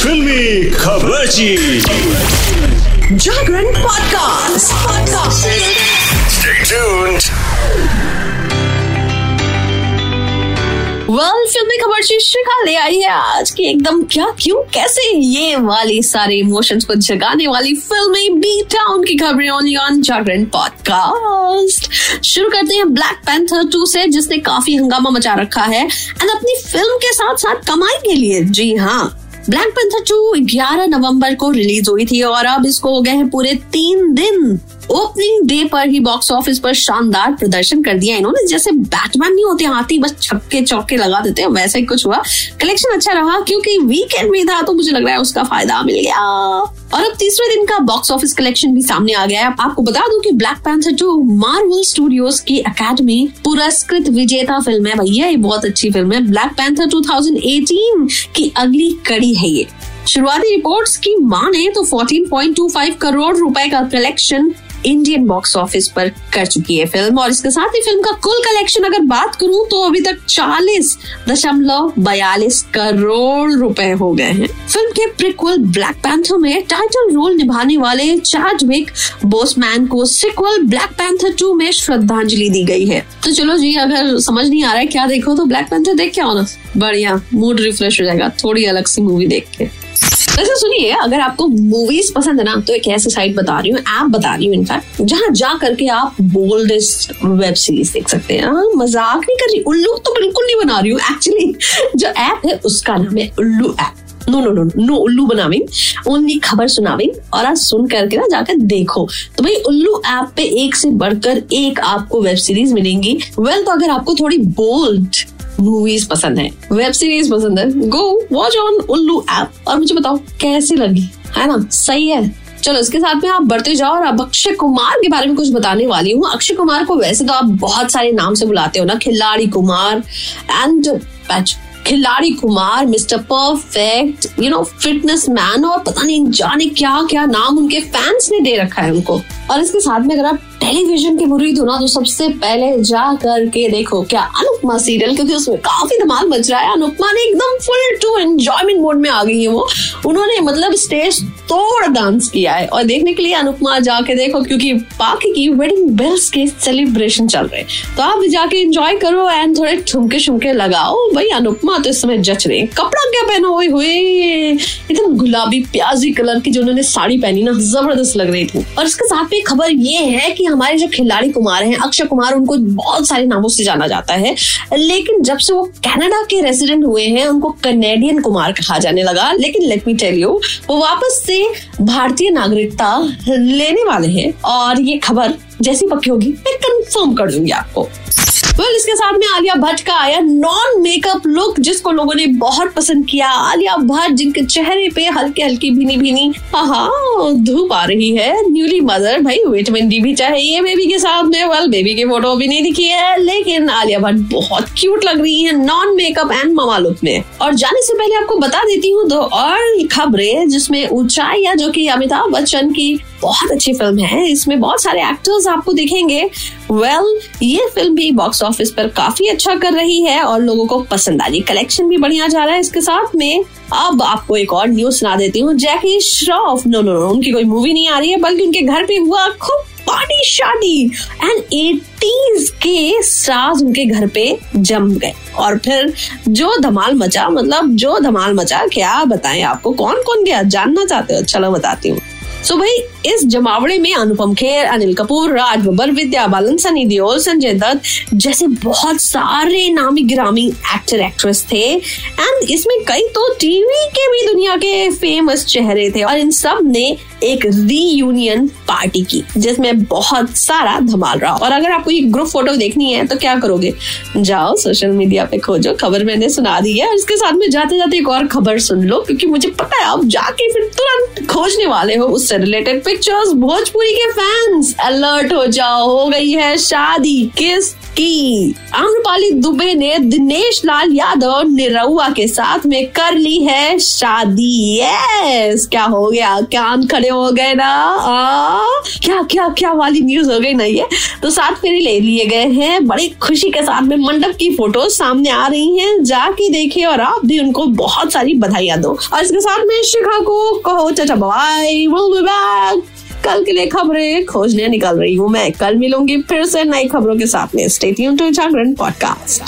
फिल्मी खबरची जागरण podcast. Well फिल्मी खबर शिक्षिका ले आई है आज की एकदम क्या क्यों कैसे ये वाली सारे इमोशंस को जगाने वाली फ़िल्में बी टाउन की खबरें ओनली ऑन जागरण पॉडकास्ट शुरू करते हैं ब्लैक पैंथर टू से जिसने काफ़ी हंगामा मचा रखा है। एंड अपनी फ़िल्म के साथ साथ कमाई के लिए। जी हाँ ब्लैक पेंथर टू ग्यारह नवंबर को रिलीज़ हुई थी और अब इसको हो गए हैं पूरे तीन दिन। ओपनिंग डे पर ही बॉक्स ऑफ़िस पर शानदार प्रदर्शन कर दिया इन्होंने। जैसे बैटमैन नहीं होते, हाथी बस छक्के चौके लगा देते हैं, वैसा ही कुछ हुआ। कलेक्शन अच्छा रहा, क्योंकि वीकेंड में था तो मुझे लग रहा है उसका फ़ायदा मिल गया। और अब तीसरे दिन का बॉक्स ऑफ़िस कलेक्शन भी सामने आ गया है। आपको बता दूँ कि Black Panther two Marvel Studios की अकेडमी पुरस्कृत विजेता फ़िल्म है भैया, ये बहुत अच्छी फ़िल्म है। ब्लैक पैंथर 2018 की अगली कड़ी है ये। शुरुआती रिपोर्ट्स की माने तो 14.25 करोड़ रुपए का कलेक्शन इंडियन बॉक्स ऑफ़िस पर कर चुकी है फ़िल्म और इसके साथ ही फ़िल्म का कुल कलेक्शन अगर बात करूँ तो अभी तक चालीस दशमलव बयालीस करोड़ रुपए हो गए हैं। फ़िल्म के प्रिक्वल ब्लैक पैंथर में टाइटल रोल निभाने वाले चार्जविक बोसमैन को सिक्वल ब्लैक पैंथर टू में श्रद्धांजलि दी गई है। तो चलो जी, अगर समझ नहीं आ रहा है क्या देखो तो ब्लैक पैंथर देख के आओ ना। बढ़िया मूड रिफ्रेश हो जाएगा, थोड़ी अलग सी मूवी देख के। वैसे सुनिए अगर आपको मूवीज़ पसंद है ना तो एक ऐसी साइट बता रही हूँ ऐप बता रही हूँ इनफैक्ट जहाँ जा करके आप बोल्डेस्ट वेब सीरीज़ देख सकते हैं। हाँ, मज़ाक नहीं कर रही उल्लू तो बिल्कुल नहीं बना रही हूँ एक्चुअली जो ऐप है उसका नाम है Ullu app no no no no उल्लू बनाविंग ओनली खबर सुनाविंग और आज सुन करके ना जाकर देखो। तो भाई उल्लू ऐप पे एक से बढ़कर एक आपको वेब सीरीज़ मिलेंगी। वेल तो अगर आपको थोड़ी बोल्ड मूवीज़ पसंद है वेब सीरीज़ पसंद है। Go watch on Ullu app और मुझे बताओ, कैसी लगी? है ना? सही है। चलो, इसके साथ में आप बढ़ते जाओ और अब अक्षय कुमार के बारे में कुछ बताने वाली हूँ। अक्षय कुमार को वैसे तो आप बहुत सारे नाम से बुलाते हो ना। खिलाड़ी कुमार एंड खिलाड़ी Kumar mister perfect you know fitness man और पता नहीं जाने क्या क्या नाम उनके फैंस ने दे रखा है उनको। और इसके साथ में अगर आप टेलीविज़न के मुरीद हो ना तो सबसे पहले जा करके देखो क्या अनुपमा सीरियल क्योंकि उसमें काफ़ी धमाल मच रहा है। अनुपमा ने एकदम फुल टू एंजॉयमेंट मोड में आ गई है वो। उन्होंने मतलब स्टेज तोड़ डांस किया है। और देखने के लिए अनुपमा, जाके देखो, क्योंकि बाकी की वेडिंग बेल्स के सेलिब्रेशन चल रहे तो आप जाके एंजॉय करो एंड थोड़े ठुमके शुमके लगाओ। भाई अनुपमा तो इस समय जच रहे कपड़ा क्या पहना हुए हुए, एकदम गुलाबी, प्याजी कलर की जो उन्होंने साड़ी पहनी ना, ज़बरदस्त लग रही थी। और इसके साथ में खबर ये है कि हमारे जो खिलाड़ी कुमार हैं, अक्षय कुमार, उनको बहुत सारे नामों से जाना जाता है। लेकिन जब से वो कनाडा के रेसिडेंट हुए हैं, उनको कनेडियन कुमार कहा जाने लगा। लेकिन लेट मी टेल यू वो वापस से भारतीय नागरिकता लेने वाले हैं और ये खबर जैसी पक्की होगी, मैं कंफर्म कर दूँगी आपको। Well, इसके साथ में आलिया भट्ट का आया नॉन मेकअप लुक जिसको लोगों ने बहुत पसंद किया। आलिया भट्ट जिनके चेहरे पे हल्की हल्की भीनी भीनी धूप आ रही है। न्यूली मदर भाई विटामिन डी भी चाहिए बेबी के साथ में। वेल बेबी की फ़ोटो भी नहीं दिखी है लेकिन आलिया भट्ट बहुत क्यूट लग रही है non makeup and mama look में। और जाने से पहले आपको बता देती हूँ दो और खबरें जिसमें ऊंचाई या जो कि अमिताभ बच्चन की बहुत अच्छी फ़िल्म है। इसमें बहुत सारे एक्टर्स आपको दिखेंगे। वेल well, ये फ़िल्म भी बॉक्स ऑफ़िस पर काफ़ी अच्छा कर रही है और लोगों को पसंद आ रही कलेक्शन भी बढ़िया जा रहा है इसके साथ में। अब आपको एक और न्यूज़ सुना देती हूँ। Jackie Shroff no no no उनकी कोई मूवी नहीं आ रही है, बल्कि उनके घर पे हुआ खूब पार्टी शादी। एंड एटीज के स्टार्स उनके घर पे जम गए। और फिर जो धमाल मचा मतलब जो धमाल मचा, क्या बताएँ आपको? कौन कौन गया? जानना चाहते हो? चलो बताती हूँ। सो भाई, इस जमावड़े में अनुपम खेर अनिल कपूर, राज बब्बर, विद्या बालन, सनी देओल, संजय दत्त जैसे बहुत सारे नामी ग्रामी एक्टर एक्ट्रेस थे। एंड इसमें कई तो टीवी के भी दुनिया के फ़ेमस चेहरे थे और इन सबने एक रीयूनियन पार्टी की, जिसमें बहुत सारा धमाल रहा। और अगर आपको ये ग्रुप फ़ोटो देखनी है तो क्या करोगे? जाओ सोशल मीडिया पे खोजो, खबर मैंने सुना दी है, और इसके साथ में जाते जाते एक और खबर सुन लो, क्योंकि मुझे पता है आप जाके फिर तुरंत खोजने वाले हो उससे रिलेटेड पिक्चर्स भोजपुरी के फैंस अलर्ट हो जाओ, हो गई है शादी किस की। आम्रपाली दुबे ने दिनेश लाल यादव निरहुआ के साथ में कर ली है शादी। यस क्या हो गया? कान खड़े हो गए ना? आ, क्या क्या क्या वाली न्यूज़ हो गई ना ये? तो साथ फेरी ले लिए गए हैं। बड़ी खुशी के साथ में मंडप की फ़ोटो सामने आ रही हैं। जाके देखिए और आप भी उनको बहुत सारी बधाइयाँ दो। और इसके साथ में शिखा को कहो चाचा बाय कल के लिए खबरें खोजने निकल रही हूँ मैं। कल मिलूँगी फिर से नई खबरों के साथ में। State to Jagran podcast